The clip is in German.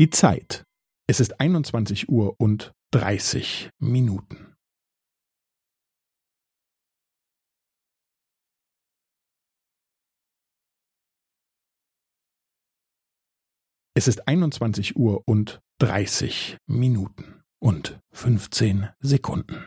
Die Zeit. Es ist 21 Uhr und 30 Minuten. Es ist 21 Uhr und 30 Minuten und 15 Sekunden.